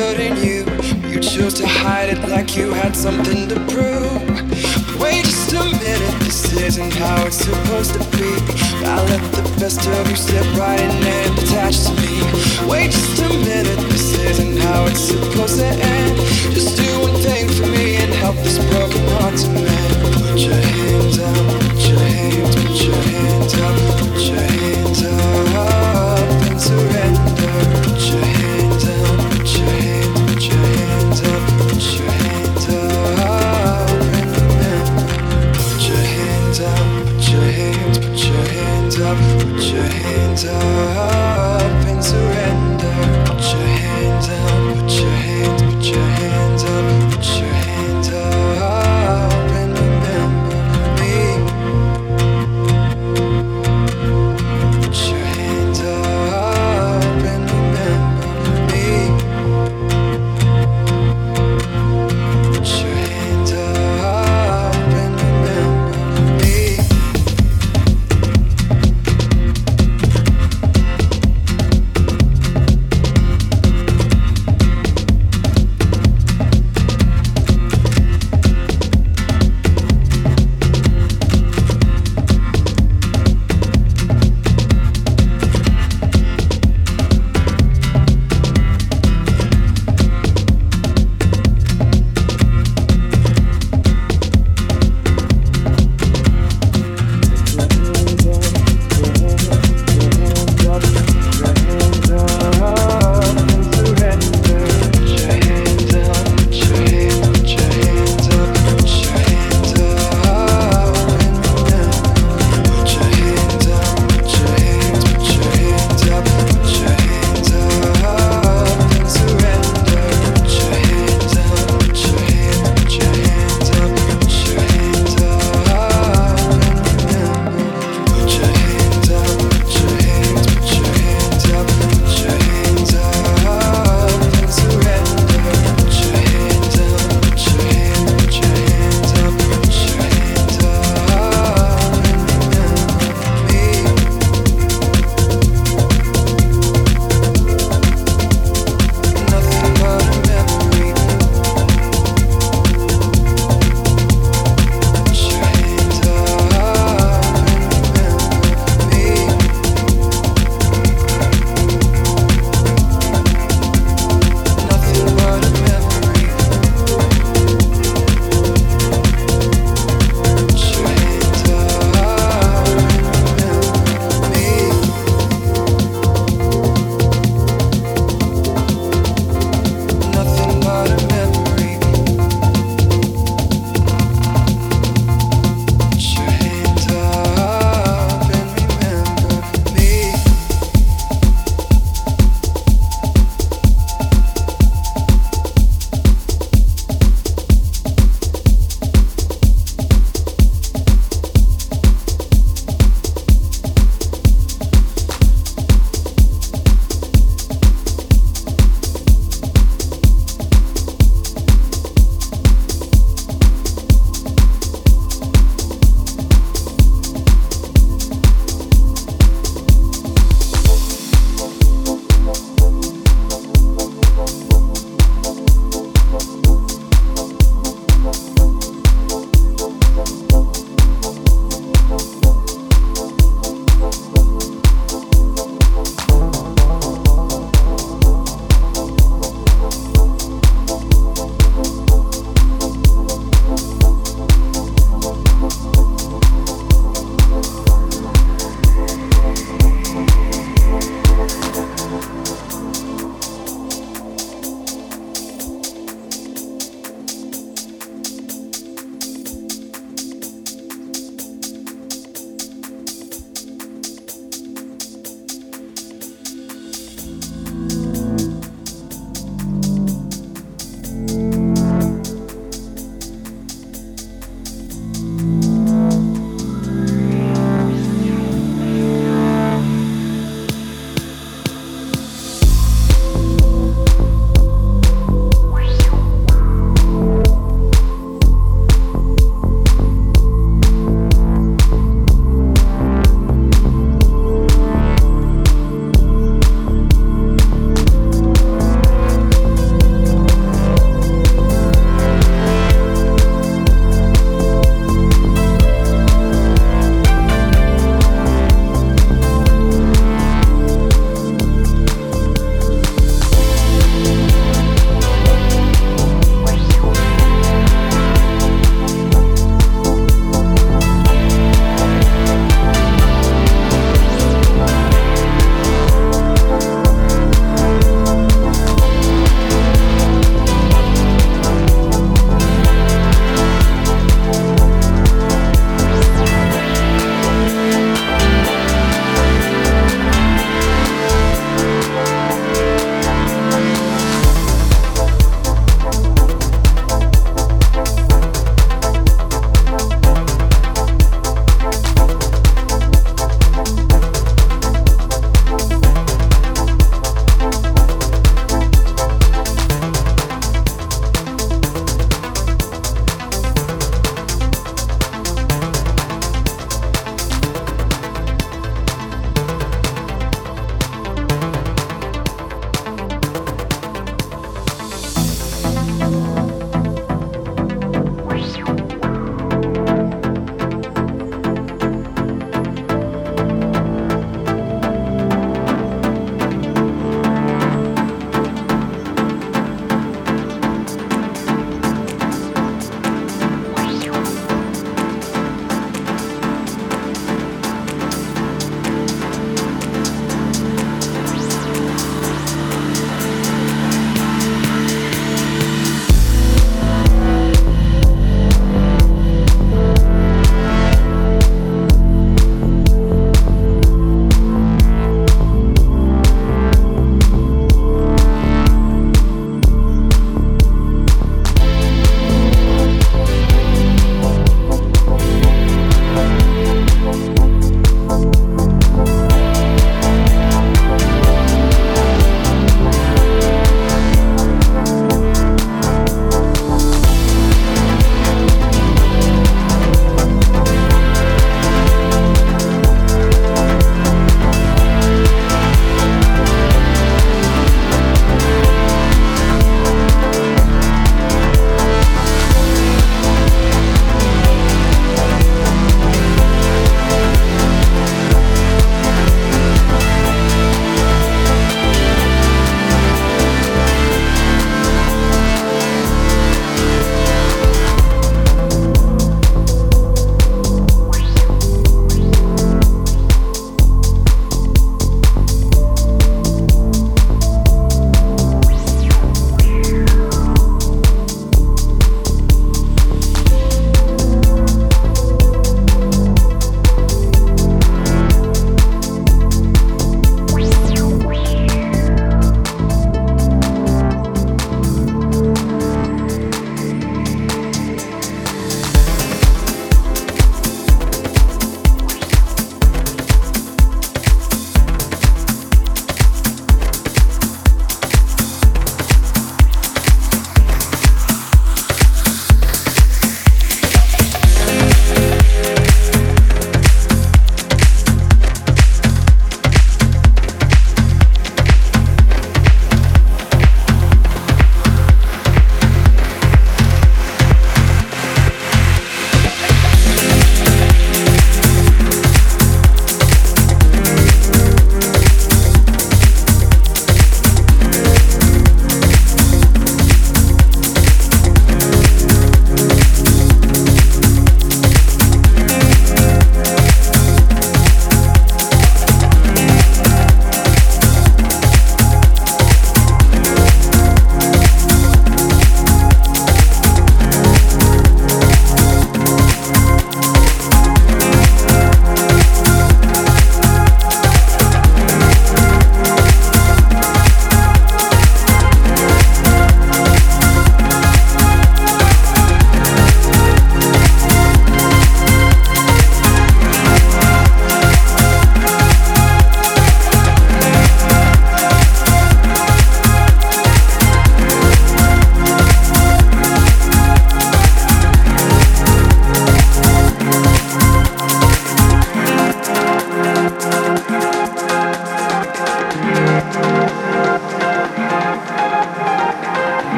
hurting you. You chose to hide it like you had something to prove. Wait just a minute, this isn't how it's supposed to be. I let the best of you slip right in and attach to me. Wait just a minute, this isn't how it's supposed to end. Just do one thing for me and help this broken heart to mend. Put your hands up, put your hands, put your hands up, put your hands up